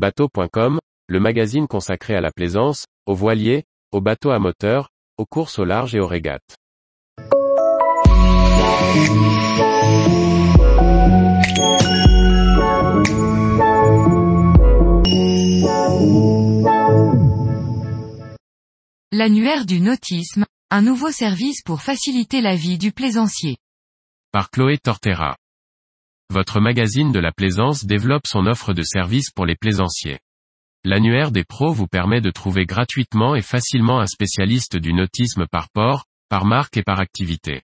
Bateau.com, le magazine consacré à la plaisance, aux voiliers, aux bateaux à moteur, aux courses au large et aux régates. L'annuaire du nautisme, un nouveau service pour faciliter la vie du plaisancier. Par Chloé Tortera. Votre magazine de la plaisance développe son offre de services pour les plaisanciers. L'annuaire des pros vous permet de trouver gratuitement et facilement un spécialiste du nautisme par port, par marque et par activité.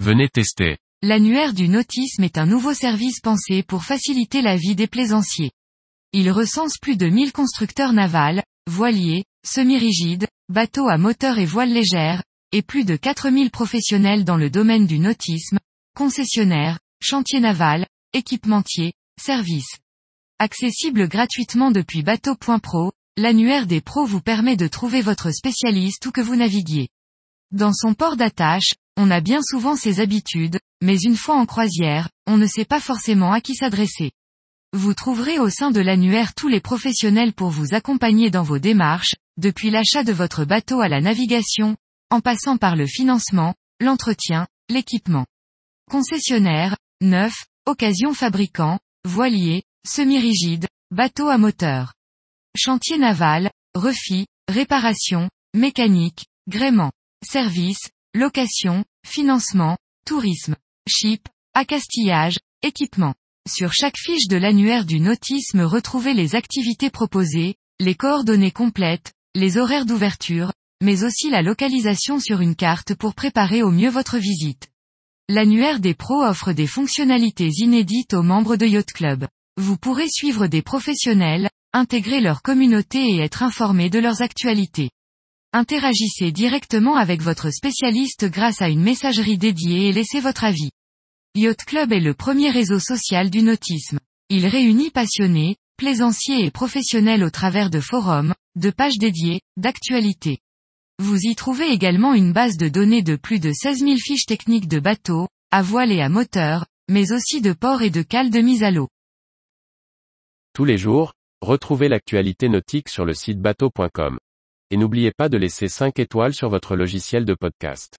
Venez tester. L'annuaire du nautisme est un nouveau service pensé pour faciliter la vie des plaisanciers. Il recense plus de 1000 constructeurs navals, voiliers, semi-rigides, bateaux à moteur et voiles légères, et plus de 4000 professionnels dans le domaine du nautisme, concessionnaires, chantiers navals, équipementiers, services. Accessible gratuitement depuis bateau.pro, l'annuaire des pros vous permet de trouver votre spécialiste où que vous naviguiez. Dans son port d'attache, on a bien souvent ses habitudes, mais une fois en croisière, on ne sait pas forcément à qui s'adresser. Vous trouverez au sein de l'annuaire tous les professionnels pour vous accompagner dans vos démarches, depuis l'achat de votre bateau à la navigation, en passant par le financement, l'entretien, l'équipement. Concessionnaire, neuf, occasion fabricant, voilier, semi-rigide, bateau à moteur. Chantier naval, refit, réparation, mécanique, gréement, service, location, financement, tourisme, chip, accastillage, équipement. Sur chaque fiche de l'annuaire du nautisme retrouvez les activités proposées, les coordonnées complètes, les horaires d'ouverture, mais aussi la localisation sur une carte pour préparer au mieux votre visite. L'annuaire des pros offre des fonctionnalités inédites aux membres de Yacht Club. Vous pourrez suivre des professionnels, intégrer leur communauté et être informé de leurs actualités. Interagissez directement avec votre spécialiste grâce à une messagerie dédiée et laissez votre avis. Yacht Club est le premier réseau social du nautisme. Il réunit passionnés, plaisanciers et professionnels au travers de forums, de pages dédiées, d'actualités. Vous y trouvez également une base de données de plus de 16 000 fiches techniques de bateaux, à voile et à moteur, mais aussi de ports et de cales de mise à l'eau. Tous les jours, retrouvez l'actualité nautique sur le site bateau.com. Et n'oubliez pas de laisser 5 étoiles sur votre logiciel de podcast.